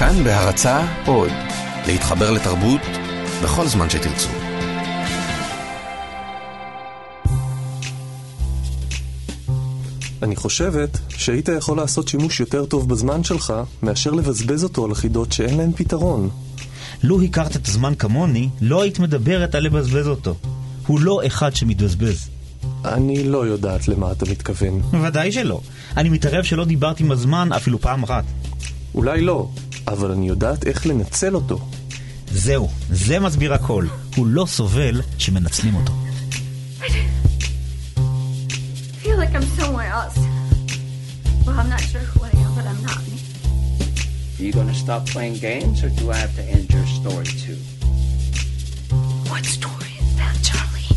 כאן בהרצה עוד, להתחבר לתרבות בכל זמן שתרצו. אני חושבת שהיית יכול לעשות שימוש יותר טוב בזמן שלך מאשר לבזבז אותו על חידות שאין להן פתרון. לו הכרת את הזמן כמוני, לא היית מדברת על לבזבז אותו. הוא לא אחד שמתבזבז. אני לא יודעת למה אתה מתכוון. ודאי שלא. אני מתערב שלא דיברתי עם הזמן אפילו פעם אחת. אולי לא, אבל אני יודעת איך לנצל אותו. זהו, זה מסביר הכל. הוא לא סובל שמנצלים אותו. feel like I'm somewhere else. Well, I'm not sure who I am, but I'm not me. Are you gonna stop playing games, or do I have to end your story too? What story is that, Charlie?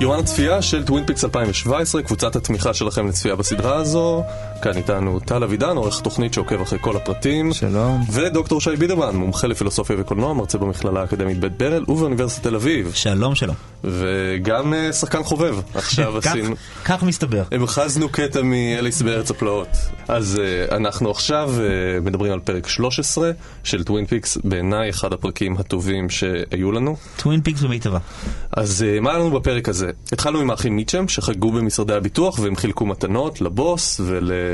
יומן הצפייה של טווין פיקס 2017, קבוצת התמיכה שלכם לצפייה בסדרה הזו. כאן איתנו טל אבידן, עורך תוכנית שעוקב אחרי כל הפרטים. שלום. ודוקטור שי בידרמן, מומחה לפילוסופיה וקולנוע, מרצה במכללה האקדמית בית ברל ובאוניברסיטת תל אביב. שלום שלום. וגם אה, שחקן חובב. עכשיו עשינו... כך מסתבר. המחזנו קטע מאליס בארץ הפלאות. אז אה, אנחנו עכשיו אה, מדברים על פרק 13 של טווין פיקס, בעיניי אחד הפרקים הטובים שהיו לנו. טווין פיקס במיטבה. אז אה, מה היה לנו בפרק הזה? התחלנו עם האחים מיטשם, שחגגו במשרדי הביטוח והם חילקו מתנות לבוס ולדאגי.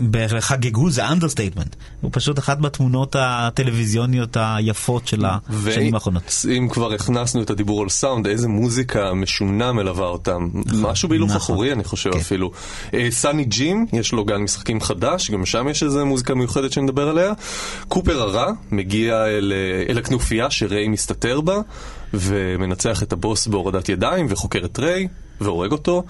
בערך חגגו זה understatement. הוא פשוט אחת מהתמונות הטלוויזיוניות היפות של השנים האחרונות. ואם כבר הכנסנו את הדיבור על סאונד, איזה מוזיקה משונה מלווה אותם. משהו בהילוך נכון. אחורי, אני חושב כן. אפילו. אה, סאני ג'ים, יש לו גן משחקים חדש, גם שם יש איזה מוזיקה מיוחדת שנדבר עליה. קופר הרע מגיע אל, אה, אל הכנופיה שריי מסתתר בה, ומנצח את הבוס בהורדת ידיים, וחוקר את ריי, והורג אותו.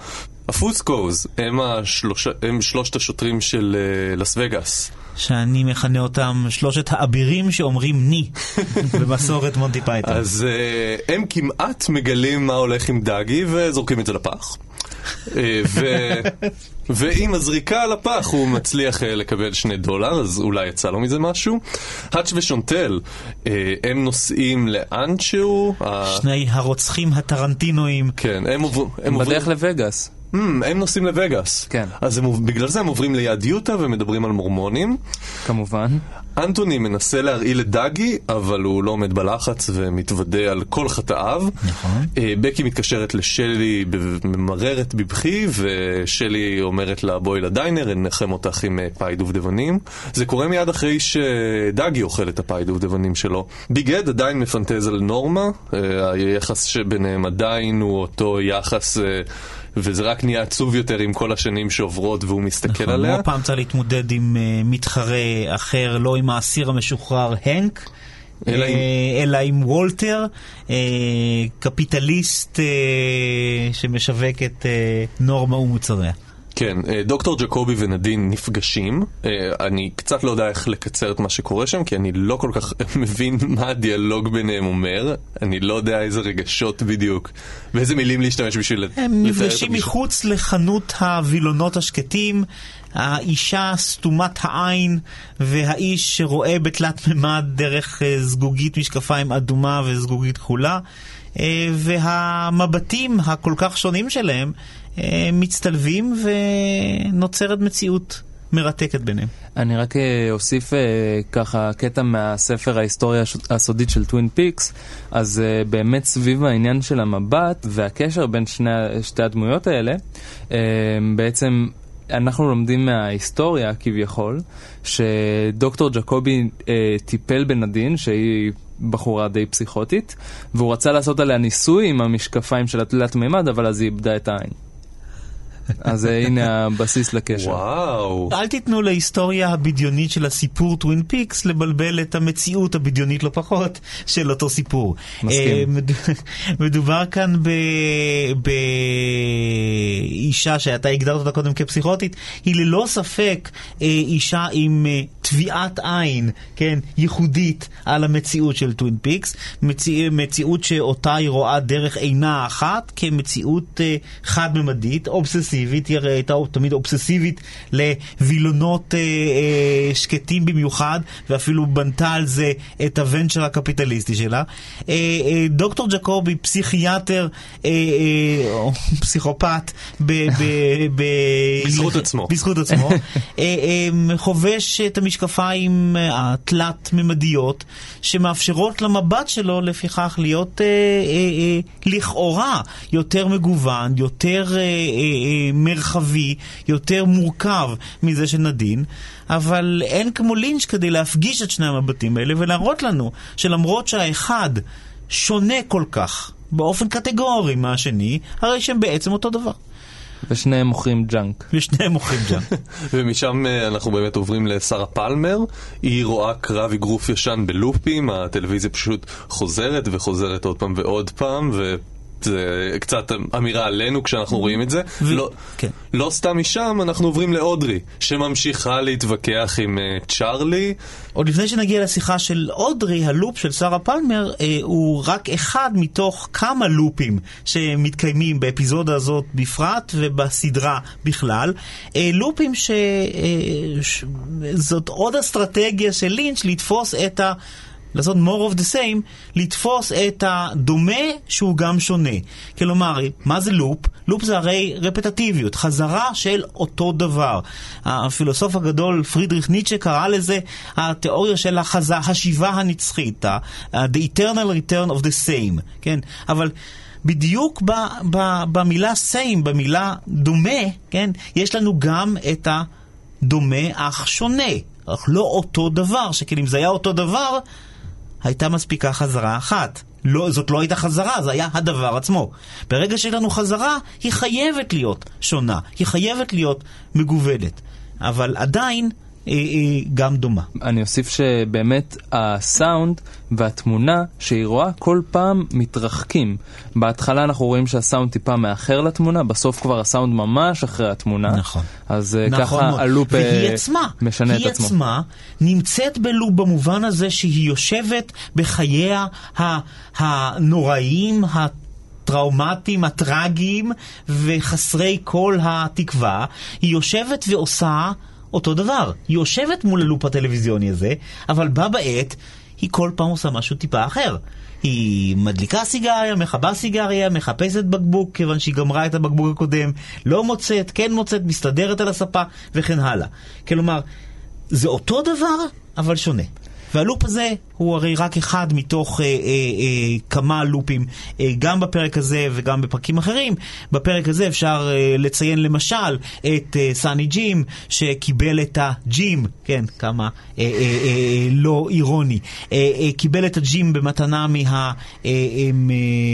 הפוסקוס הם, השלוש... הם שלושת השוטרים של אה, לאס וגאס. שאני מכנה אותם שלושת האבירים שאומרים ני במסורת מונטי פייתון. אז אה, הם כמעט מגלים מה הולך עם דאגי וזורקים את זה לפח. אה, ו... ועם הזריקה על הפח הוא מצליח uh, לקבל שני דולר, אז אולי יצא לו מזה משהו. האץ' ושונטל, uh, הם נוסעים לאנשהו. ה- שני הרוצחים הטרנטינואים. כן, הם, עובר... הם, עוברים... בדרך לווגאס. Hmm, הם נוסעים לווגאס. כן. אז הם... בגלל זה הם עוברים ליד יוטה ומדברים על מורמונים. כמובן. אנטוני מנסה להרעיל את דאגי, אבל הוא לא עומד בלחץ ומתוודה על כל חטאיו. נכון. אה, בקי מתקשרת לשלי, ממררת בבכי, ושלי אומרת לה בואי לדיינר, אנחם אותך עם אה, פאי דובדבנים. זה קורה מיד אחרי שדאגי אוכל את הפאי דובדבנים שלו. ביג אד עדיין מפנטז על נורמה, אה, היחס שביניהם עדיין הוא אותו יחס... וזה רק נהיה עצוב יותר עם כל השנים שעוברות והוא מסתכל נכון, עליה. הוא הפעם צריך להתמודד עם אה, מתחרה אחר, לא עם האסיר המשוחרר הנק. אלא עם- אה, אלא עם וולטר, אה, קפיטליסט שמשווק את נורמה ומוצריה. כן, אה, דוקטור ג'קובי ונדין נפגשים. אה, אני קצת לא יודע איך לקצר את מה שקורה שם, כי אני לא כל כך מבין מה הדיאלוג ביניהם אומר. אני לא יודע איזה רגשות בדיוק, ואיזה מילים להשתמש בשביל לתאר הם את נפגשים הפגישה. מחוץ לחנות הווילונות השקטים, האישה סתומת העין והאיש שרואה בתלת מימד דרך אה, זגוגית משקפיים אדומה וזגוגית כחולה, והמבטים הכל כך שונים שלהם מצטלבים ונוצרת מציאות מרתקת ביניהם. אני רק אה, אוסיף אה, ככה קטע מהספר ההיסטוריה הסודית של טווין פיקס, אז אה, באמת סביב העניין של המבט והקשר בין שני, שתי הדמויות האלה, אה, בעצם אנחנו לומדים מההיסטוריה כביכול, שדוקטור ג'קובי אה, טיפל בנדין, שהיא... בחורה די פסיכוטית, והוא רצה לעשות עליה ניסוי עם המשקפיים של התלת מימד, אבל אז היא איבדה את העין. אז אה, הנה הבסיס לקשר. וואו. אל תיתנו להיסטוריה הבדיונית של הסיפור טווין פיקס לבלבל את המציאות הבדיונית לא פחות של אותו סיפור. מסכים. אה, מד- מדובר כאן ב- באישה שאתה הגדרת אותה קודם כפסיכוטית, היא ללא ספק אה, אישה עם טביעת עין, כן, ייחודית על המציאות של טווין פיקס, מציא, מציאות שאותה היא רואה דרך עינה אחת כמציאות חד-ממדית, אובססיבית. רפטטיבית, היא הרי הייתה תמיד אובססיבית לווילונות אה, אה, שקטים במיוחד, ואפילו בנתה על זה את ה venture הקפיטליסטי שלה. אה, אה, דוקטור ג'קובי, פסיכיאטר, אה, אה, או פסיכופת, ב, ב, ב, בזכות עצמו. בזכות עצמו, אה, אה, חובש את המשקפיים אה, התלת-ממדיות, שמאפשרות למבט שלו לפיכך להיות אה, אה, אה, לכאורה יותר מגוון, יותר אה, אה, אה, מרחבי, יותר מורכב מזה של נדין, אבל אין כמו לינץ' כדי להפגיש את שני המבטים האלה ולהראות לנו שלמרות שהאחד שונה כל כך באופן קטגורי מהשני, הרי שהם בעצם אותו דבר. ושניהם מוכרים junk. ושניהם מוכרים junk. ומשם אה, אנחנו באמת עוברים לשרה פלמר, היא רואה קרב אגרוף ישן בלופים, הטלוויזיה פשוט חוזרת וחוזרת עוד פעם ועוד פעם, ו... זה קצת אמירה עלינו כשאנחנו רואים את זה. ו- לא, כן. לא סתם משם, אנחנו עוברים לאודרי, שממשיכה להתווכח עם אה, צ'ארלי. עוד לפני שנגיע לשיחה של אודרי, הלופ של שרה פלמר אה, הוא רק אחד מתוך כמה לופים שמתקיימים באפיזודה הזאת בפרט ובסדרה בכלל. אה, לופים ש... אה, ש... זאת עוד אסטרטגיה של לינץ' לתפוס את ה... לעשות more of the same, לתפוס את הדומה שהוא גם שונה. כלומר, מה זה לופ? לופ זה הרי רפטטיביות, חזרה של אותו דבר. הפילוסוף הגדול פרידריך ניטשה קרא לזה התיאוריה של החזה, השיבה הנצחית, the eternal return of the same, כן? אבל... בדיוק ב, ב, במילה same, במילה דומה, כן? יש לנו גם את הדומה אך שונה, אך לא אותו דבר, שכן אם זה היה אותו דבר, הייתה מספיקה חזרה אחת. לא, זאת לא הייתה חזרה, זה היה הדבר עצמו. ברגע שיש לנו חזרה, היא חייבת להיות שונה, היא חייבת להיות מגוונת, אבל עדיין אה, אה, גם דומה. אני אוסיף שבאמת הסאונד והתמונה שהיא רואה כל פעם מתרחקים. בהתחלה אנחנו רואים שהסאונד טיפה מאחר לתמונה, בסוף כבר הסאונד ממש אחרי התמונה. נכון. אז אה, נכון ככה מאוד. הלופ והיא אה, עצמה, משנה את היא עצמו. עצמה נמצאת בלופ במובן הזה שהיא יושבת בחייה הנוראיים, הטראומטיים, הטרגיים וחסרי כל התקווה. היא יושבת ועושה אותו דבר. היא יושבת מול הלופ הטלוויזיוני הזה, אבל בה בעת היא כל פעם עושה משהו טיפה אחר. היא מדליקה סיגריה, מכבה סיגריה, מחפשת בקבוק כיוון שהיא גמרה את הבקבוק הקודם, לא מוצאת, כן מוצאת, מסתדרת על הספה וכן הלאה. כלומר, זה אותו דבר, אבל שונה. והלופ הזה הוא הרי רק אחד מתוך אה, אה, אה, כמה לופים, אה, גם בפרק הזה וגם בפרקים אחרים. בפרק הזה אפשר אה, לציין למשל את אה, סאני ג'ים, שקיבל את הג'ים, כן, כמה אה, אה, אה, לא אירוני, אה, אה, קיבל את הג'ים במתנה מה, אה, אה, האחים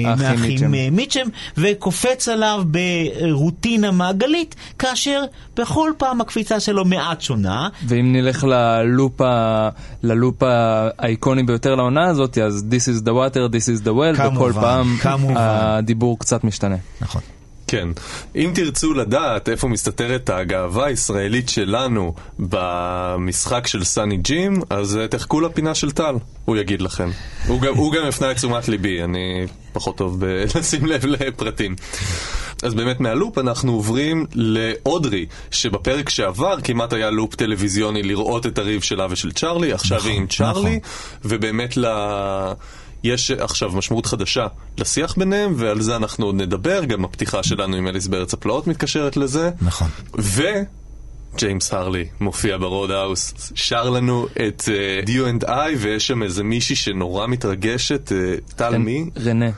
מהאחים. אה, מיטשם, וקופץ עליו ברוטינה מעגלית, כאשר בכל פעם הקפיצה שלו מעט שונה. ואם נלך ללופ, ללופ האיקוני ביותר לעונה הזאת, אז This is the water, This is the well, כמובן, וכל פעם כמובן. הדיבור קצת משתנה. נכון. כן. אם תרצו לדעת איפה מסתתרת הגאווה הישראלית שלנו במשחק של סאני ג'ים, אז אה, תחכו לפינה של טל, הוא יגיד לכם. הוא גם, הוא גם הפנה את תשומת ליבי, אני פחות טוב בלשים לב לפרטים. אז באמת מהלופ אנחנו עוברים לאודרי, שבפרק שעבר כמעט היה לופ טלוויזיוני לראות את הריב שלה ושל צ'ארלי, עכשיו היא עם צ'ארלי, ובאמת ל... יש עכשיו משמעות חדשה לשיח ביניהם, ועל זה אנחנו עוד נדבר, גם הפתיחה שלנו עם אליס בארץ הפלאות מתקשרת לזה. נכון. ו... ג'יימס הרלי מופיע ברוד האוס, שר לנו את You and I, ויש שם איזה מישהי שנורא מתרגשת, אה, טל מי? רנה.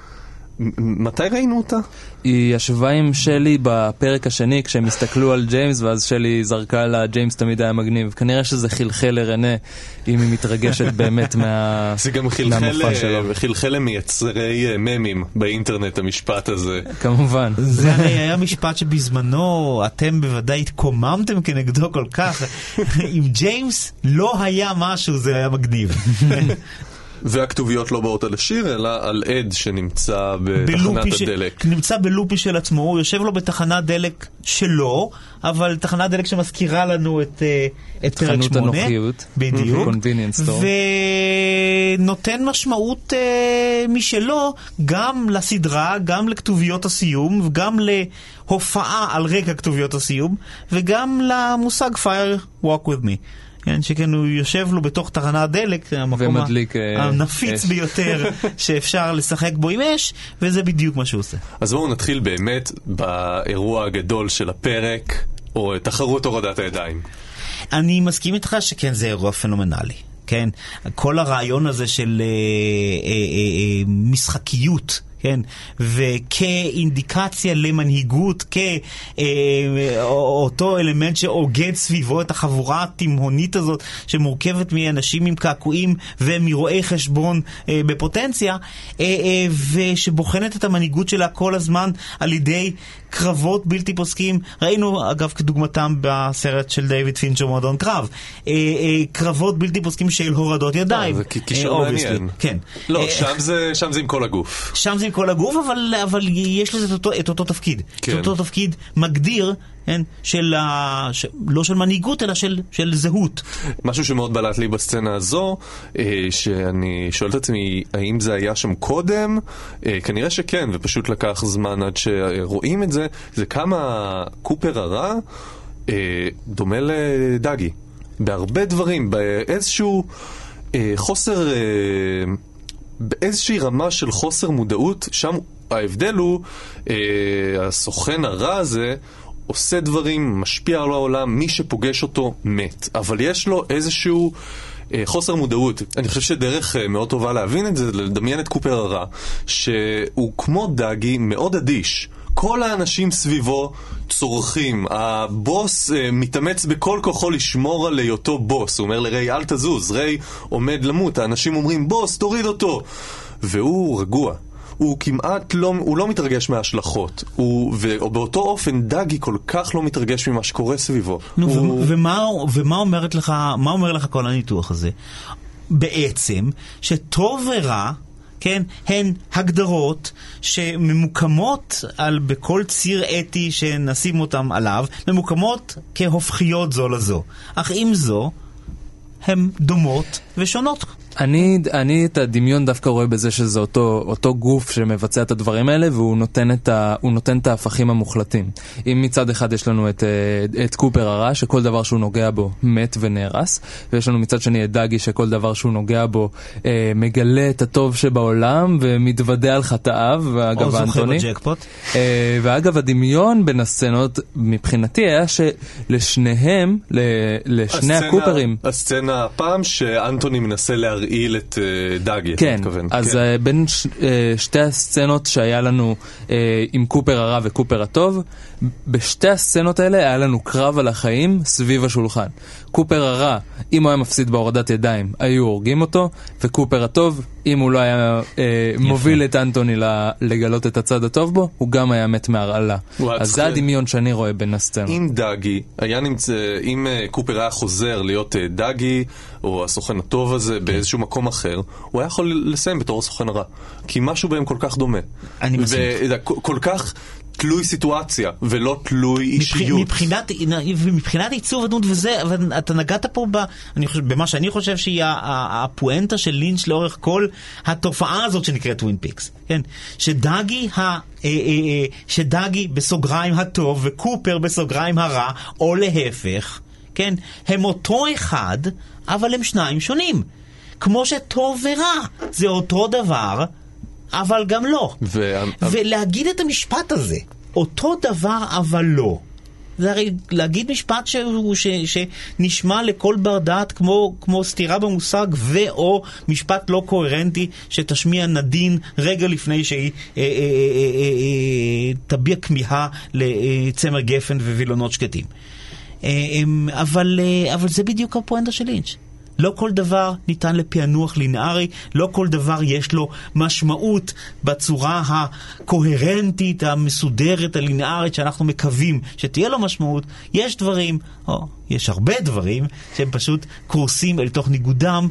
מתי ראינו אותה? היא ישבה עם שלי בפרק השני כשהם הסתכלו על ג'יימס ואז שלי זרקה לה ג'יימס תמיד היה מגניב. כנראה שזה חלחל לרנה אם היא מתרגשת באמת מה... זה גם חלחל. אה, חלחל למייצרי אה, ממים באינטרנט, המשפט הזה. כמובן. זה הרי היה משפט שבזמנו אתם בוודאי התקוממתם כנגדו כל כך. עם ג'יימס לא היה משהו, זה היה מגניב. והכתוביות לא באות על השיר, אלא על עד שנמצא בתחנת בלופי ש- הדלק. נמצא בלופי של עצמו, הוא יושב לו בתחנת דלק שלו, אבל תחנת דלק שמזכירה לנו את, אה, את פרק חנות שמונה. הנוחיות. בדיוק. Store. ונותן משמעות אה, משלו גם לסדרה, גם לכתוביות הסיום, וגם להופעה על רקע כתוביות הסיום, וגם למושג Fire Walk With Me. כן, שכן הוא יושב לו בתוך תחנת דלק, המקום ומדליק, אה, הנפיץ אש. ביותר שאפשר לשחק בו עם אש, וזה בדיוק מה שהוא עושה. אז בואו נתחיל באמת באירוע הגדול של הפרק, או תחרות הורדת הידיים. אני מסכים איתך שכן, זה אירוע פנומנלי. כן, כל הרעיון הזה של אה, אה, אה, אה, משחקיות, כן, וכאינדיקציה למנהיגות, כאותו אלמנט שאוגד סביבו את החבורה התימהונית הזאת, שמורכבת מאנשים עם קעקועים ומרואי חשבון אה, בפוטנציה, אה, אה, ושבוחנת את המנהיגות שלה כל הזמן על ידי קרבות בלתי פוסקים. ראינו, אגב, כדוגמתם בסרט של דיוויד פינצ'ר מועדון קרב. אה, אה, קרבות בלתי פוסקים של הורדות ידיים. זה כי- קישור אה. מעניין. כן. לא, אה, שם זה- שם זה עם כל הגוף. שם זה עם כל הגוף, אבל, אבל יש לזה את אותו, את אותו תפקיד. כן. את אותו תפקיד מגדיר, כן, של ה... ש... לא של מנהיגות, אלא של, של זהות. משהו שמאוד בלט לי בסצנה הזו, אה, שאני שואל את עצמי, האם זה היה שם קודם? אה, כנראה שכן, ופשוט לקח זמן עד שרואים את זה. זה כמה קופר הרע אה, דומה לדגי. בהרבה דברים, באיזשהו חוסר... באיזושהי רמה של חוסר מודעות, שם ההבדל הוא, אה, הסוכן הרע הזה עושה דברים, משפיע על העולם, מי שפוגש אותו מת. אבל יש לו איזשהו אה, חוסר מודעות. אני חושב שדרך אה, מאוד טובה להבין את זה, לדמיין את קופר הרע, שהוא כמו דגי מאוד אדיש. כל האנשים סביבו צורכים, הבוס אה, מתאמץ בכל כוחו לשמור על היותו בוס, הוא אומר לריי אל תזוז, ריי עומד למות, האנשים אומרים בוס תוריד אותו, והוא רגוע. הוא כמעט לא, הוא לא מתרגש מההשלכות, הוא, ובאותו אופן דגי כל כך לא מתרגש ממה שקורה סביבו. נו, הוא... ומה, ומה אומרת לך, מה אומר לך כל הניתוח הזה? בעצם, שטוב ורע, כן, הן הגדרות שממוקמות על, בכל ציר אתי שנשים אותם עליו, ממוקמות כהופכיות זו לזו. אך עם זו, הן דומות ושונות. אני, אני את הדמיון דווקא רואה בזה שזה אותו, אותו גוף שמבצע את הדברים האלה והוא נותן את, ה, נותן את ההפכים המוחלטים. אם מצד אחד יש לנו את, אה, את קופר הרע, שכל דבר שהוא נוגע בו מת ונהרס, ויש לנו מצד שני את דאגי שכל דבר שהוא נוגע בו אה, מגלה את הטוב שבעולם ומתוודה על חטאיו, או ואגב זוכה אנטוני. בג'קפוט. אה, ואגב, הדמיון בין הסצנות מבחינתי היה שלשניהם, ל- לשני הסצנה- הקופרים, הסצנה הפעם שאנטוני מנסה להרעיל את אה, אתה כן, מתכוון. אז כן. אה, בין ש- אה, שתי הסצנות שהיה לנו עם קופר הרע וקופר הטוב, בשתי הסצנות האלה היה לנו קרב על החיים סביב השולחן. קופר הרע, אם הוא היה מפסיד בהורדת ידיים, היו הורגים אותו, וקופר הטוב, אם הוא לא היה אה, מוביל את אנטוני לגלות את הצד הטוב בו, הוא גם היה מת מהרעלה. אז זה הדמיון שאני רואה בין הסצנות. אם דגי היה נמצא, אם אה, קופר היה חוזר להיות אה, דגי, או הסוכן הטוב הזה באיזשהו מקום אחר, הוא היה יכול לסיים בתור הסוכן הרע. כי משהו בהם כל כך דומה. אני מסכים. וכל כך תלוי סיטואציה, ולא תלוי אישיות. מבחינת, מבחינת עיצוב הדמות וזה, אבל אתה נגעת פה ב, אני חושב, במה שאני חושב שהיא הפואנטה של לינץ' לאורך כל התופעה הזאת שנקראת טווין פיקס, כן? שדאגי, ה, אה, אה, אה, שדאגי בסוגריים הטוב וקופר בסוגריים הרע, או להפך, כן? הם אותו אחד, אבל הם שניים שונים. כמו שטוב ורע זה אותו דבר, אבל גם לא. וה- ולהגיד את המשפט הזה, אותו דבר אבל לא. זה הרי להגיד משפט שהוא, ש, שנשמע לכל בר דעת כמו, כמו סתירה במושג ו/או משפט לא קוהרנטי שתשמיע נדין רגע לפני שהיא אה, אה, אה, אה, אה, תביע כמיהה לצמר גפן ווילונות שקטים. אה, אמ, אבל, אה, אבל זה בדיוק הפואנטה של לינץ'. לא כל דבר ניתן לפענוח לינארי, לא כל דבר יש לו משמעות בצורה הקוהרנטית, המסודרת, הלינארית, שאנחנו מקווים שתהיה לו משמעות. יש דברים, או יש הרבה דברים, שהם פשוט קורסים אל תוך ניגודם.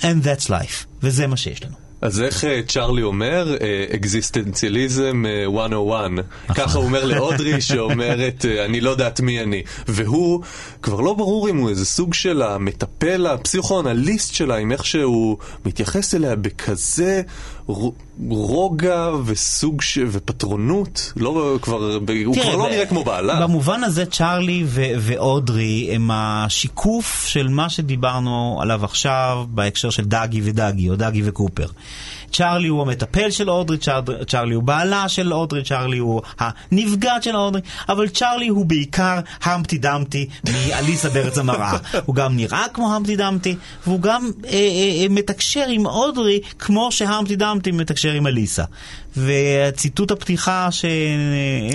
and that's life. וזה מה שיש לנו. אז איך אה, צ'ארלי אומר? אקזיסטנציאליזם 101. ככה הוא אומר לאודרי שאומרת, אה, אני לא יודעת מי אני. והוא, כבר לא ברור אם הוא איזה סוג של המטפל, הפסיכואנליסט שלה, עם איך שהוא מתייחס אליה בכזה רוגע וסוג ש... ופטרונות. לא כבר, הוא תראה, כבר לא נראה כמו בעלה. במובן הזה צ'ארלי ו- ואודרי הם השיקוף של מה שדיברנו עליו עכשיו בהקשר של דאגי ודאגי, או דאגי וקופר. צ'ארלי הוא המטפל של אודרי, צ'אר- צ'ארלי הוא בעלה של אודרי, צ'ארלי הוא הנפגעת של אודרי, אבל צ'ארלי הוא בעיקר המפטי דמפטי מאליסה בארץ המראה. הוא גם נראה כמו המפטי דמפטי, והוא גם אה, אה, אה, מתקשר עם אודרי כמו שהמפטי דמפטי מתקשר עם אליסה. וציטוט הפתיחה ש...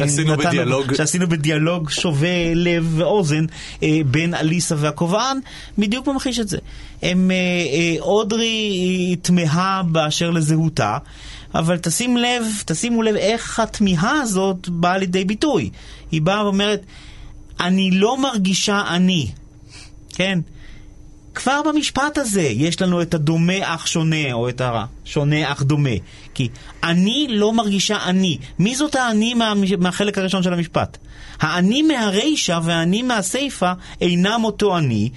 עשינו נתנו- בדיאלוג. שעשינו בדיאלוג שובה לב ואוזן אה, בין אליסה והכובען, בדיוק ממחיש את זה. הם, אה, אה, אודרי היא תמהה באשר לזהותה, אבל תשים לב, תשימו לב איך התמיהה הזאת באה לידי ביטוי. היא באה ואומרת, אני לא מרגישה אני, כן? כבר במשפט הזה יש לנו את הדומה אך שונה, או את השונה אך דומה. כי אני לא מרגישה אני. מי זאת האני מה, מהחלק הראשון של המשפט? האני מהרישה והאני מהסיפה אינם אותו אני,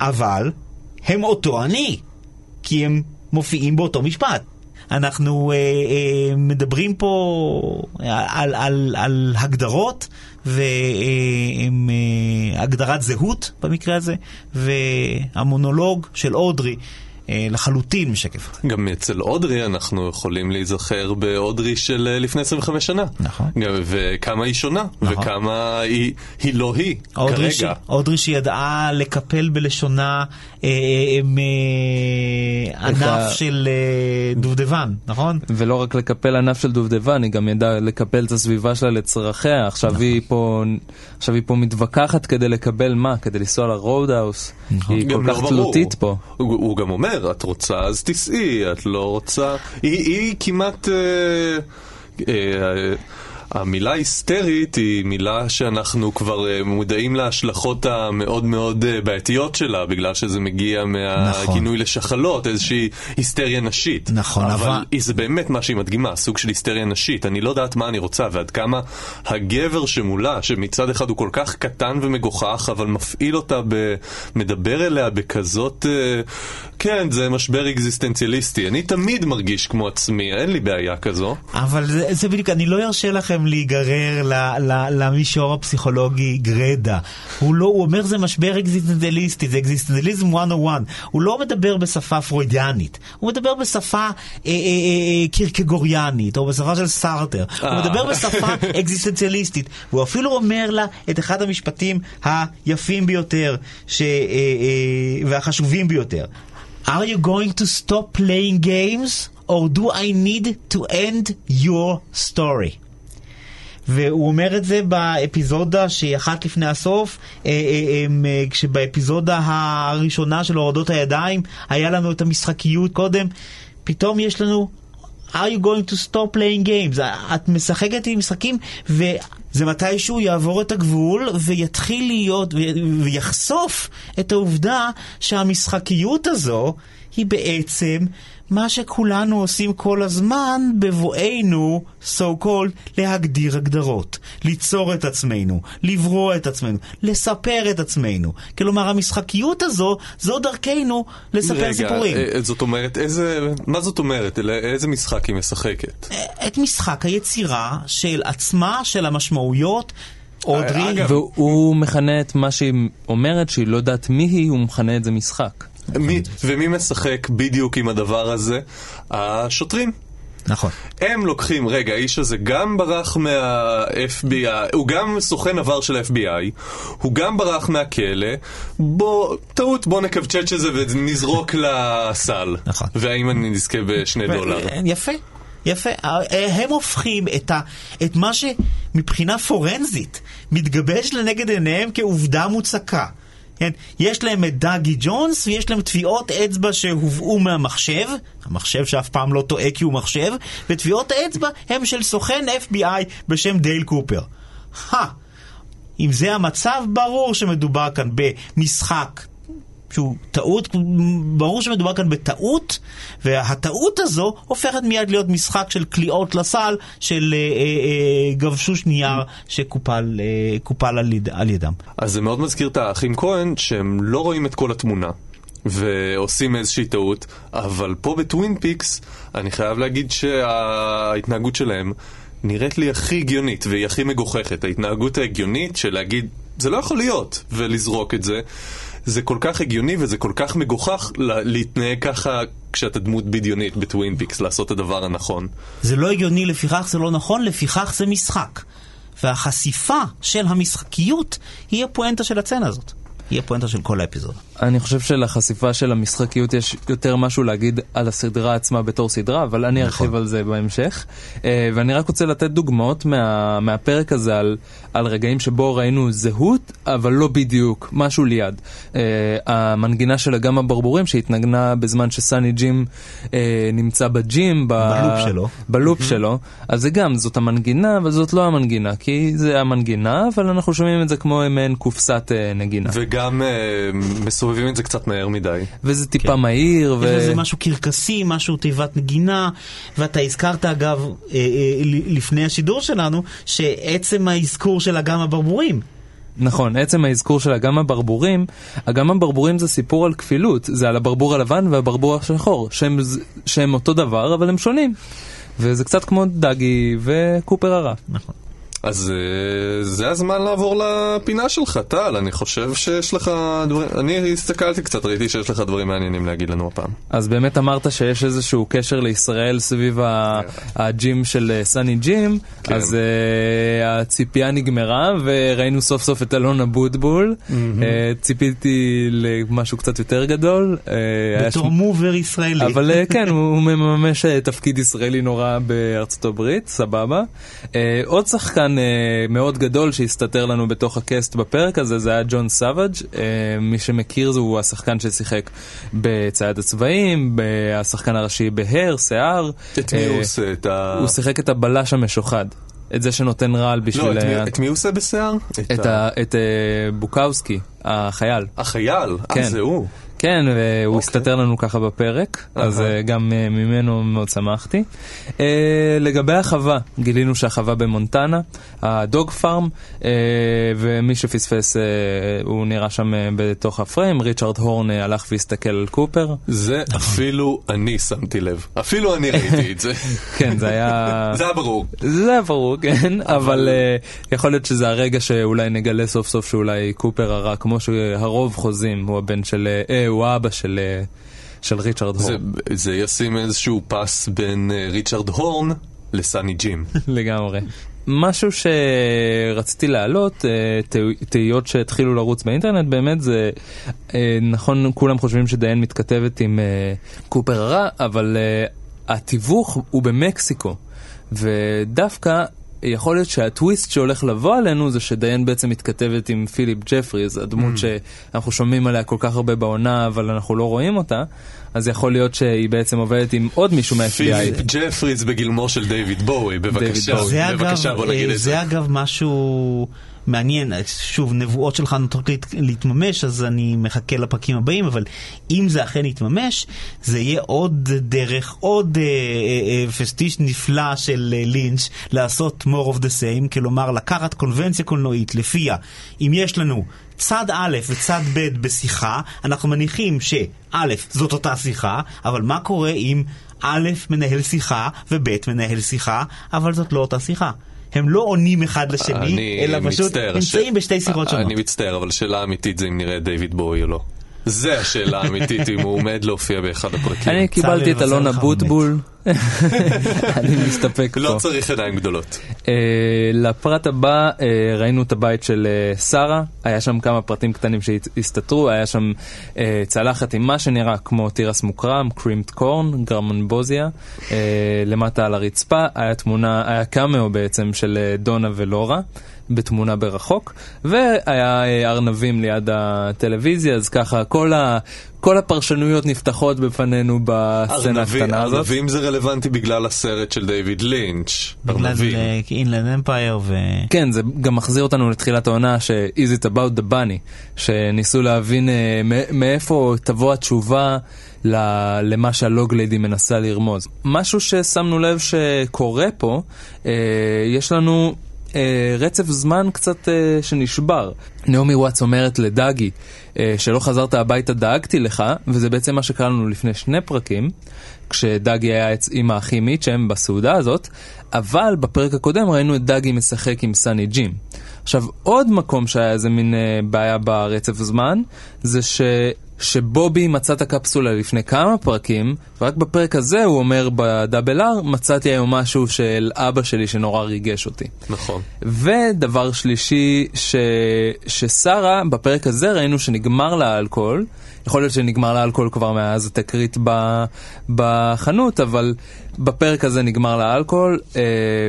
אבל הם אותו אני. כי הם מופיעים באותו משפט. אנחנו אה, אה, מדברים פה על, על, על הגדרות והגדרת זהות במקרה הזה, והמונולוג של אודרי אה, לחלוטין משקף. גם אצל אודרי אנחנו יכולים להיזכר באודרי של אה, לפני 25 שנה. נכון. גם, וכמה היא שונה, נכון. וכמה היא, היא לא היא, אודרי, ש... כרגע. אודרי שידעה לקפל בלשונה אה, אה, אה, ענף ה- של אה, דובדבן, נכון? ולא רק לקפל ענף של דובדבן, היא גם ידעה לקפל את הסביבה שלה לצרכיה. עכשיו נכון. היא פה, עכשיו היא פה מתווכחת כדי לקבל מה? כדי לנסוע לרודהאוס. נכון. היא כל לא כך. תלותית פה. הוא, גם אומר, את רוצה אז תיסעי, את לא רוצה... היא כמעט... המילה היסטרית היא מילה שאנחנו כבר אה, מודעים להשלכות המאוד מאוד אה, בעייתיות שלה, בגלל שזה מגיע מהגינוי לשחלות, איזושהי היסטריה נשית. נכון, אבל... אבל- זה באמת מה שהיא מדגימה, סוג של היסטריה נשית. אני לא יודעת מה אני רוצה, ועד כמה הגבר שמולה, שמצד אחד הוא כל כך קטן ומגוחך, אבל מפעיל אותה, ב... מדבר אליה בכזאת... אה, כן, זה משבר אקזיסטנציאליסטי. אני תמיד מרגיש כמו עצמי, אין לי בעיה כזו. אבל זה, זה בדיוק, אני לא ארשה לכם להיגרר ל, ל, למישור הפסיכולוגי גרידא. הוא לא, הוא אומר זה משבר אקזיסטנציאליסטי, זה אקזיסטנציאליזם 101. הוא לא מדבר בשפה פרוידיאנית, הוא מדבר בשפה אה, אה, אה, קירקגוריאנית, או בשפה של סארטר. הוא. מדבר בשפה אקזיסטנציאליסטית. והוא אפילו אומר לה את אחד המשפטים היפים ביותר ש, והחשובים ביותר. Are you going to stop playing games or do I need to end your story? והוא אומר את זה באפיזודה שהיא אחת לפני הסוף, אה, אה, אה, כשבאפיזודה הראשונה של הורדות הידיים היה לנו את המשחקיות קודם, פתאום יש לנו are you going to stop playing games? את משחקת עם משחקים וזה מתישהו יעבור את הגבול ויתחיל להיות ו- ויחשוף את העובדה שהמשחקיות הזו היא בעצם מה שכולנו עושים כל הזמן בבואנו, so called, להגדיר הגדרות, ליצור את עצמנו, לברוא את עצמנו, לספר את עצמנו. כלומר, המשחקיות הזו, זו דרכנו לספר סיפורים. רגע, אה, זאת אומרת, איזה... מה זאת אומרת? איזה משחק היא משחקת? את משחק היצירה של עצמה, של המשמעויות. אודרי, אגב, והוא מכנה את מה שהיא אומרת, שהיא לא יודעת מי היא, הוא מכנה את זה משחק. מי, ומי משחק בדיוק עם הדבר הזה? השוטרים. נכון. הם לוקחים, רגע, האיש הזה גם ברח מה-FBI, הוא גם סוכן עבר של ה-FBI, הוא גם ברח מהכלא, בוא, טעות, בוא נקבצ'ץ' את זה ונזרוק לסל. נכון. והאם אני נזכה בשני דולר? יפה. יפה, הם הופכים את, ה, את מה שמבחינה פורנזית מתגבש לנגד עיניהם כעובדה מוצקה. כן? יש להם את דאגי ג'ונס ויש להם טביעות אצבע שהובאו מהמחשב, המחשב שאף פעם לא טועה כי הוא מחשב, וטביעות האצבע הם של סוכן FBI בשם דייל קופר. הא, אם זה המצב, ברור שמדובר כאן במשחק שהוא טעות, ברור שמדובר כאן בטעות, והטעות הזו הופכת מיד להיות משחק של קליעות לסל של אה, אה, אה, גבשוש נייר שקופל אה, על, יד, על ידם. אז זה מאוד מזכיר את האחים כהן, שהם לא רואים את כל התמונה. ועושים איזושהי טעות, אבל פה בטווין פיקס, אני חייב להגיד שההתנהגות שלהם נראית לי הכי הגיונית והיא הכי מגוחכת. ההתנהגות ההגיונית של להגיד, זה לא יכול להיות, ולזרוק את זה. זה כל כך הגיוני וזה כל כך מגוחך לה- להתנהג ככה כשאתה דמות בדיונית בטווין פיקס, לעשות את הדבר הנכון. זה לא הגיוני, לפיכך זה לא נכון, לפיכך זה משחק. והחשיפה של המשחקיות היא הפואנטה של הצצנה הזאת. היא הפואנטה של כל האפיזודה. אני חושב שלחשיפה של המשחקיות יש יותר משהו להגיד על הסדרה עצמה בתור סדרה, אבל אני ארחיב על זה בהמשך. אה, ואני רק רוצה לתת דוגמאות מה, מהפרק הזה על, על רגעים שבו ראינו זהות, אבל לא בדיוק, משהו ליד. אה, המנגינה של אגם הברבורים שהתנגנה בזמן שסאני ג'ים אה, נמצא בג'ים, ב- בלופ שלו. בלופ שלו, אז זה גם, זאת המנגינה, אבל זאת לא המנגינה, כי זה המנגינה, אבל אנחנו שומעים את זה כמו מעין קופסת נגינה. וגם אה, מסובבים את זה קצת מהר מדי. וזה טיפה מהיר, ו... יש לזה משהו קרקסי, משהו תיבת נגינה, ואתה הזכרת אגב, אה, אה, לפני השידור שלנו, שעצם האזכור של אגם הברבורים, נכון, עצם האזכור של אגם הברבורים, אגם הברבורים זה סיפור על כפילות, זה על הברבור הלבן והברבור השחור, שהם, שהם אותו דבר אבל הם שונים. וזה קצת כמו דגי וקופר הרע. נכון. אז אה, זה הזמן לעבור לפינה שלך, טל, אני חושב שיש לך דברים... אני הסתכלתי קצת, ראיתי שיש לך דברים מעניינים להגיד לנו הפעם. אז באמת אמרת שיש איזשהו קשר לישראל סביב ה- ה gym של אה, סאני ג'ים, כן. אז אה, הציפייה נגמרה וראינו סוף סוף את אלון אבוטבול. אה, ציפיתי למשהו קצת יותר גדול. בתור שם- מוכר ישראלי. אבל אה, כן, הוא מממש תפקיד ישראלי נורא בארצות הברית, סבבה. אה, עוד שחקן אה, מאוד גדול שהסתתר לנו בתוך הקאסט בפרק הזה, זה היה ג'ון סאביג'. אה, מי שמכיר זה הוא השחקן ששיחק בצייד הצבעים, השחקן הראשי בהר, שיער. את מי אה, הוא עושה? את ה... הוא שיחק את הבלש המשוחד. את זה שנותן רעל בשביל... לא, את מי- את מי הוא עושה בשיער? את ה- את אה, בוקאוסקי, החייל. החייל, כן. אה, זה הוא. כן, והוא אוקיי. הסתתר לנו ככה בפרק, אז אהה. אה, גם אה, ממנו מאוד שמחתי. אה, לגבי החווה, גילינו שהחווה במונטנה, הדוג פארם, ומי שפספס, הוא נראה שם בתוך הפריים, ריצ'רד הורן הלך והסתכל על קופר. זה אפילו אני שמתי לב. אפילו אני ראיתי את זה. כן, זה היה... זה היה ברור. זה היה ברור, כן, אבל יכול להיות שזה הרגע שאולי נגלה סוף סוף שאולי קופר הרע, כמו שהרוב חוזים, הוא הבן של... הוא האבא של... אה, של ריצ'רד זה, הורן. זה ישים איזשהו פס בין אה, ריצ'רד הורן לסאני ג'ים. לגמרי. משהו שרציתי להעלות, אה, תה- תהיות שהתחילו לרוץ באינטרנט, באמת זה נכון, כולם חושבים שדיין מתכתבת עם קופר הרע, אבל התיווך הוא במקסיקו, ודווקא יכול להיות שהטוויסט שהולך לבוא עלינו זה שדיין בעצם מתכתבת עם פיליפ ג'פריז, הדמות שאנחנו שומעים עליה כל כך הרבה בעונה, אבל אנחנו לא רואים אותה, אז יכול להיות שהיא בעצם עובדת עם עוד מישהו מה-FBI. פיליפ ג'פריז בגילמו של דיוויד בואי, בבקשה, בואי. בבקשה בוא נגיד אה, את זה. זה אגב משהו מעניין, שוב, נבואות שלך נוטות להת- להתממש, אז אני מחכה לפרקים הבאים, אבל אם זה אכן יתממש, זה יהיה עוד דרך, עוד אה, אה, אה, פסטיש נפלא של אה, לינץ' לעשות more of the same, כלומר לקחת קונבנציה קולנועית לפיה, אם יש לנו צד א' וצד ב' בשיחה, אנחנו מניחים שא' זאת אותה שיחה, אבל מה קורה אם א' מנהל שיחה וב' מנהל שיחה, אבל זאת לא אותה שיחה. הם לא עונים אחד לשני, אני אלא פשוט נמצאים ש- בשתי שיחות שונות. אני מצטער, אבל השאלה האמיתית זה אם נראה דיוויד בואי או לא. זה השאלה האמיתית, אם הוא עומד להופיע באחד הפרקים. אני קיבלתי את אלון אבוטבול, אני מסתפק לא פה. צריך עיניים גדולות. אה, לפרט הבא אה, ראינו את הבית של אה, שרה, היה שם כמה פרטים קטנים שהסתתרו, היה שם צלחת עם מה שנראה כמו תירס מוקרם, קרימפט קורן, גרמונבוזיה, אה, למטה על הרצפה, היה תמונה, היה קאמאו בעצם של דונה ולורה. בתמונה ברחוק, והיה ארנבים ליד הטלוויזיה, אז ככה כל, ה, כל הפרשנויות נפתחות בפנינו בסצנה הקטנה הזאת. ארנבים זה רלוונטי בגלל הסרט של דיוויד לינץ'. בגלל ארנבים. אה, מאינלנד אמפייר ו... כן, זה גם מחזיר אותנו לתחילת העונה ש- is it about the bunny, שניסו להבין מ- מאיפה תבוא התשובה ל- למה שהלוגליידי מנסה לרמוז. משהו ששמנו לב שקורה פה, אה, יש לנו אה, רצף זמן קצת אה, שנשבר. נעמי וואטס אומרת לדאגי, שלא חזרת הביתה דאגתי לך, וזה בעצם מה שקרה לנו לפני שני פרקים, כשדאגי היה עם האחים מיטשם בסעודה הזאת, אבל בפרק הקודם ראינו את דאגי משחק עם סני ג'ים. עכשיו, עוד מקום שהיה איזה מין אה, בעיה ברצף זמן, זה ש... שבובי מצא את הקפסולה לפני כמה פרקים, ורק בפרק הזה הוא אומר בדאבל אר, מצאתי היום משהו של אבא שלי שנורא ריגש אותי. נכון. ודבר שלישי, ש... ששרה, בפרק הזה ראינו שנגמר לה האלכוהול. יכול להיות שנגמר לה האלכוהול כבר מאז התקרית. בחנות, אבל בפרק הזה נגמר לה האלכוהול, אה,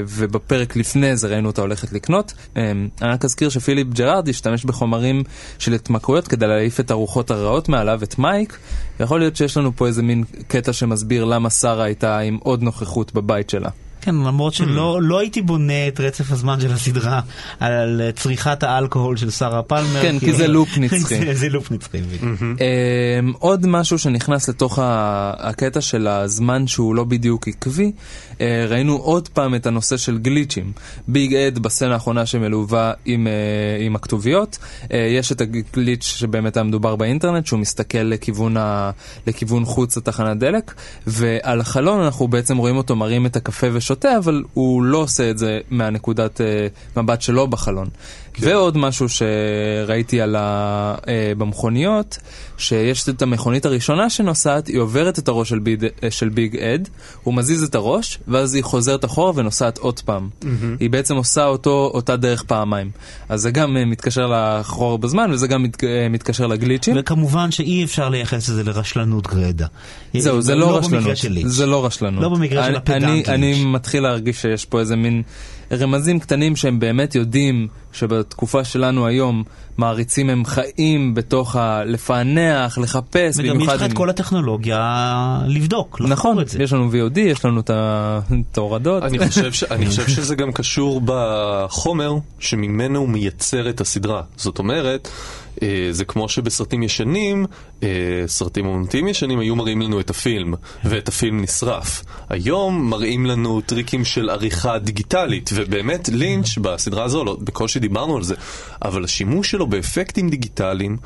ובפרק לפני זה ראינו אותה הולכת לקנות. אה, אני רק אזכיר שפיליפ ג'רארד השתמש בחומרים של התמכרויות כדי להעיף את הרוחות הרעות מעליו, את מייק. יכול להיות שיש לנו פה איזה מין קטע שמסביר למה שרה הייתה עם עוד נוכחות בבית שלה. כן, למרות שלא לא הייתי בונה את רצף הזמן של הסדרה על צריכת האלכוהול של שרה פלמר. כן, כי זה לופ נצחי. זה, זה לופ נצחי. בדיוק. Um, עוד משהו שנכנס לתוך ה- הקטע של הזמן שהוא לא בדיוק עקבי, uh, ראינו עוד פעם את הנושא של גליצ'ים. ביג אד בסצנה האחרונה שמלווה עם, uh, עם הכתוביות, uh, יש את הגליץ' שבאמת היה מדובר באינטרנט, שהוא מסתכל לכיוון, ה, לכיוון חוץ לתחנת דלק, ועל החלון אנחנו בעצם רואים אותו מרים את הקפה ושותה, אבל הוא לא עושה את זה מהנקודת uh, מבט שלו בחלון. ועוד משהו שראיתי על ה... אה, במכוניות, שיש את המכונית הראשונה שנוסעת, היא עוברת את הראש של ביג, אה, של ביג אד, הוא מזיז את הראש, ואז היא חוזרת אחורה ונוסעת עוד פעם. היא בעצם עושה אותו, אותה דרך פעמיים. אז זה גם אה, מתקשר לאחור בזמן, וזה גם מת, אה, מתקשר לגליצ'ים. וכמובן שאי אפשר לייחס את זה לרשלנות גרידא. זהו, זה לא במקרה רשלנות. זה לא רשלנות. לא במקרה של אני- הפדנט אני-. אני מתחיל להרגיש שיש פה איזה מין רמזים קטנים שהם באמת יודעים שבתקופה שלנו היום מעריצים הם חיים בתוך ה... לפענח, לחפש, וגם יש במיוחד לך את כל הטכנולוגיה לבדוק, לחקור נכון, את זה. יש לנו VOD, יש לנו את ההורדות. אני חושב, ש... אני חושב שזה גם קשור בחומר שממנו הוא מייצר את הסדרה. זאת אומרת, זה כמו שבסרטים ישנים, אה, סרטים אומנותיים ישנים היו מראים לנו את הפילם, ואת הפילם נשרף. היום מראים לנו טריקים של עריכה דיגיטלית, ובאמת לינץ' בסדרה הזו, לא, בקושי דיברנו על זה, אבל השימוש שלו באפקטים דיגיטליים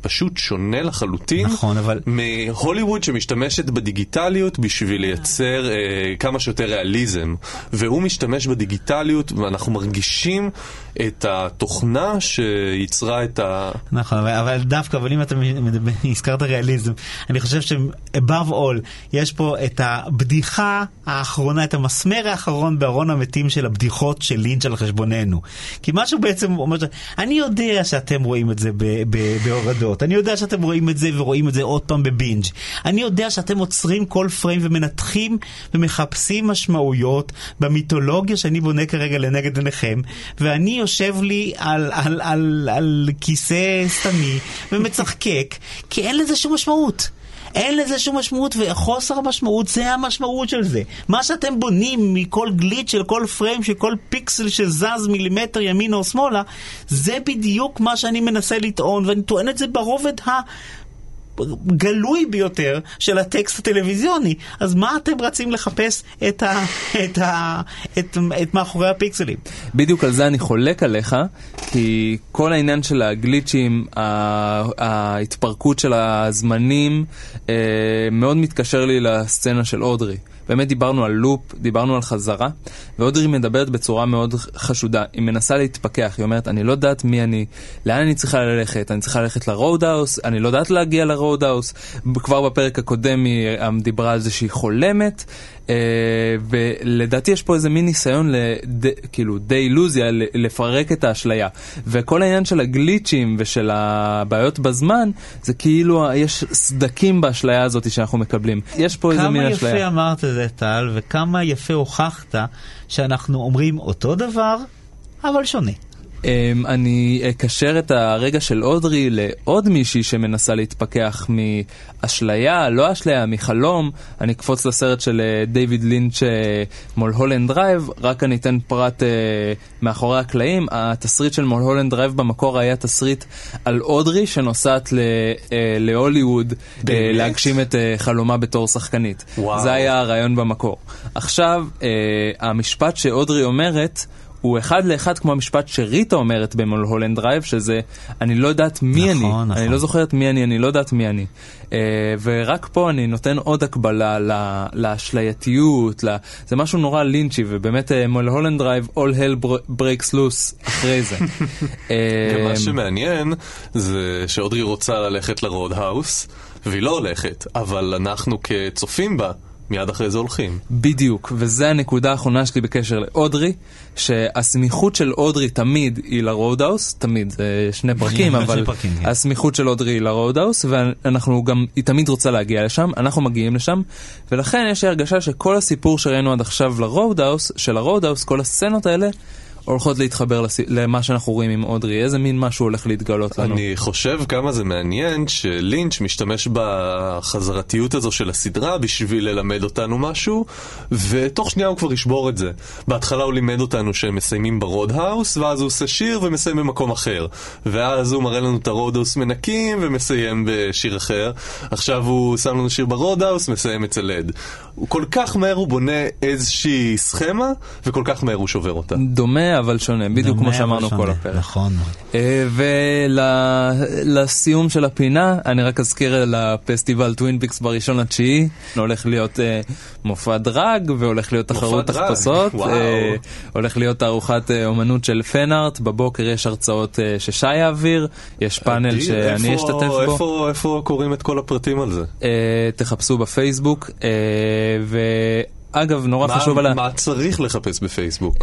פשוט שונה לחלוטין נכון, אבל- מהוליווד שמשתמשת בדיגיטליות בשביל לייצר אה, כמה שיותר ריאליזם. והוא משתמש בדיגיטליות, ואנחנו מרגישים את התוכנה שייצרה את ה... נכון, אבל, אבל דווקא, אבל אם אתה מדבר, הזכרת ריאליזם, אני חושב ש-above all, יש פה את הבדיחה האחרונה, את המסמר האחרון בארון המתים של הבדיחות של לינץ' על חשבוננו. כי מה שהוא בעצם אומר, אני יודע שאתם רואים את זה בהורדות, אני יודע שאתם רואים את זה ורואים את זה עוד פעם בבינג', אני יודע שאתם עוצרים כל פריים ומנתחים ומחפשים משמעויות במיתולוגיה שאני בונה כרגע לנגד עיניכם, ואני יושב לי על, על, על, על כיסא סתמי ומצחקק, כי אין לזה שום משמעות. אין לזה שום משמעות, וחוסר המשמעות זה המשמעות של זה. מה שאתם בונים מכל גליץ' של כל פריים, של כל פיקסל שזז מילימטר ימינה או שמאלה, זה בדיוק מה שאני מנסה לטעון, ואני טוען את זה ברובד ה... גלוי ביותר של הטקסט הטלוויזיוני, אז מה אתם רצים לחפש את, ה, את, ה, את, את מאחורי הפיקסלים? בדיוק על זה אני חולק עליך, כי כל העניין של הגליצ'ים, ההתפרקות של הזמנים, אה, מאוד מתקשר לי לסצנה של אודרי. באמת דיברנו על לופ, דיברנו על חזרה, ואודרי מדברת בצורה מאוד חשודה. היא מנסה להתפכח, היא אומרת, אני לא יודעת מי אני, לאן אני צריכה ללכת, אני צריכה ללכת לרודהאוס, אני לא יודעת להגיע לרודהאוס. כבר בפרק הקודם היא אה, דיברה על זה שהיא חולמת, ולדעתי יש פה איזה מין ניסיון, לד... כאילו, די אילוזיה, לפרק את האשליה. וכל העניין של הגליצ'ים ושל הבעיות בזמן, זה כאילו, יש סדקים באשליה הזאת שאנחנו מקבלים. יש פה איזה מין כמה אשליה. יפה אמרת את זה, טל, וכמה יפה הוכחת שאנחנו אומרים אותו דבר, אבל שונה. אמ, אני אקשר את הרגע של אודרי לעוד מישהי שמנסה להתפכח מאשליה, לא אשליה, מחלום. אני אקפוץ לסרט של אה, דיוויד לינץ' אה, מולהולנד דרייב, רק אני אתן פרט אה, מאחורי הקלעים. התסריט של מולהולנד דרייב במקור היה תסריט על אודרי שנוסעת ל- להוליווד? להגשים את חלומה בתור שחקנית. וואו. זה היה הרעיון במקור. עכשיו, המשפט שאודרי אומרת, הוא אחד לאחד כמו המשפט שריטה אומרת במולהולנד דרייב, שזה אני לא יודעת מי נכון, אני, נכון. אני לא זוכרת מי אני, אני לא יודעת מי אני. אה, ורק פה אני נותן עוד הקבלה לאשלייתיות, ל- זה משהו נורא לינצ'י, ובאמת אה, מולהולנד דרייב, all hell br- breaks loose אחרי זה. אה, גם מה שמעניין זה שאודרי רוצה ללכת לרוד האוס, והיא לא הולכת, אבל אנחנו כצופים בה, מיד אחרי זה הולכים. בדיוק, וזו הנקודה האחרונה שלי בקשר לאודרי, שהסמיכות של אודרי תמיד היא לרודהאוס, תמיד, זה שני פרקים, שני אבל פרקים, כן. הסמיכות של אודרי היא לרודהאוס, ואנחנו גם, היא תמיד רוצה להגיע לשם, אנחנו מגיעים לשם, ולכן יש לי הרגשה שכל הסיפור שראינו עד עכשיו לרודהאוס, של הרודהאוס, כל הסצנות האלה, הולכות להתחבר לס... למה שאנחנו רואים עם אודרי, איזה מין משהו הולך להתגלות לנו. אני חושב כמה זה מעניין שלינץ' משתמש בחזרתיות הזו של הסדרה בשביל ללמד אותנו משהו, ותוך שנייה הוא כבר ישבור את זה. בהתחלה הוא לימד אותנו שהם מסיימים ברוד האוס, ואז הוא עושה שיר ומסיים במקום אחר. ואז הוא מראה לנו את הרוד האוס מנקים ומסיים בשיר אחר. עכשיו הוא שם לנו שיר ברוד האוס, מסיים אצל. הוא כל כך מהר הוא בונה איזושהי סכמה, וכל כך מהר הוא שובר אותה. דומה אבל שונה, בדיוק כמו שאמרנו כל. הפרק. נכון. ולסיום של הפינה, אני רק אזכיר על הפסטיבל טווין פיקס בראשון לתשיעי, הולך להיות אה, מופע דראג והולך להיות תחרות תחפושות. אה, הולך להיות תערוכת אה, אומנות של fan art, בבוקר יש הרצאות אה, ששי יעביר, יש פאנל שאני איפה- אשתתף בו. איפה, איפה קוראים את כל הפרטים על זה? אה, תחפשו בפייסבוק, אה, ואגב, נורא חשוב על ה... מה צריך לחפש בפייסבוק?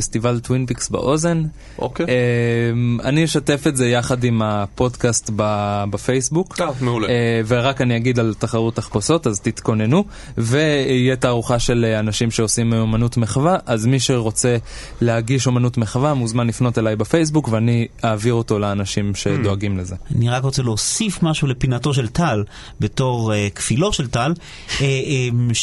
פסטיבל טווין פיקס באוזן. אוקיי. אמ, אני אשתף את זה יחד עם הפודקאסט ב- בפייסבוק. אה, מעולה. אה, ורק אני אגיד על תחרות תחפושות, אז תתכוננו. ויהיה תערוכה של אנשים שעושים אומנות מחווה, אז מי שרוצה להגיש אומנות מחווה מוזמן לפנות אליי בפייסבוק, ואני אעביר אותו לאנשים שדואגים לזה. אני רק רוצה להוסיף משהו לפינתו של טל, בתור uh, כפילו של טל, uh, um,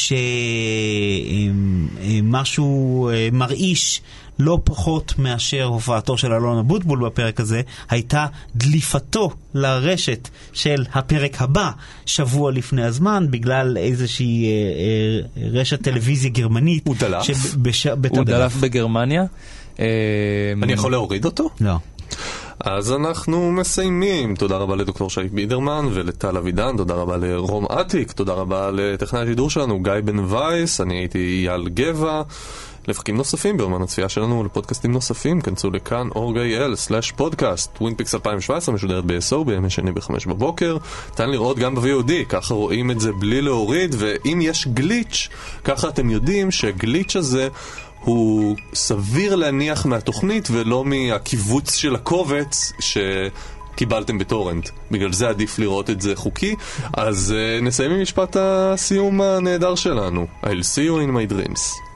שמשהו uh, מרעיש לא פחות מאשר הופעתו של אלון אבוטבול בפרק הזה, הייתה דליפתו לרשת של הפרק הבא שבוע לפני הזמן, בגלל איזושהי uh, uh, רשת טלוויזיה גרמנית. הוא דלף? שבש... הוא דלף בגרמניה. אמ, אני יכול להוריד אותו? לא. אז אנחנו מסיימים. תודה רבה לדוקטור שי בידרמן ולטל אבידן, תודה רבה לרום אטיק, תודה רבה לטכנאי השידור שלנו, גיא בן וייס, אני הייתי אייל גבע. לפרקים נוספים ביומן הצפייה שלנו ולפודקאסטים נוספים, כנסו לכאן org.il/פודקאסט. טווינפיקס 2017 משודרת ב-SO בימי שני ב-5 בבוקר. ניתן לראות גם ב-VOD, ככה רואים את זה בלי להוריד, ואם יש גליץ', ככה אתם יודעים שהגליץ' הזה הוא סביר להניח מהתוכנית ולא מהקיבוץ של הקובץ ש... קיבלתם בטורנט. בגלל זה עדיף לראות את זה חוקי. אז uh, נסיים עם משפט הסיום הנהדר שלנו. I'll see you in my dreams.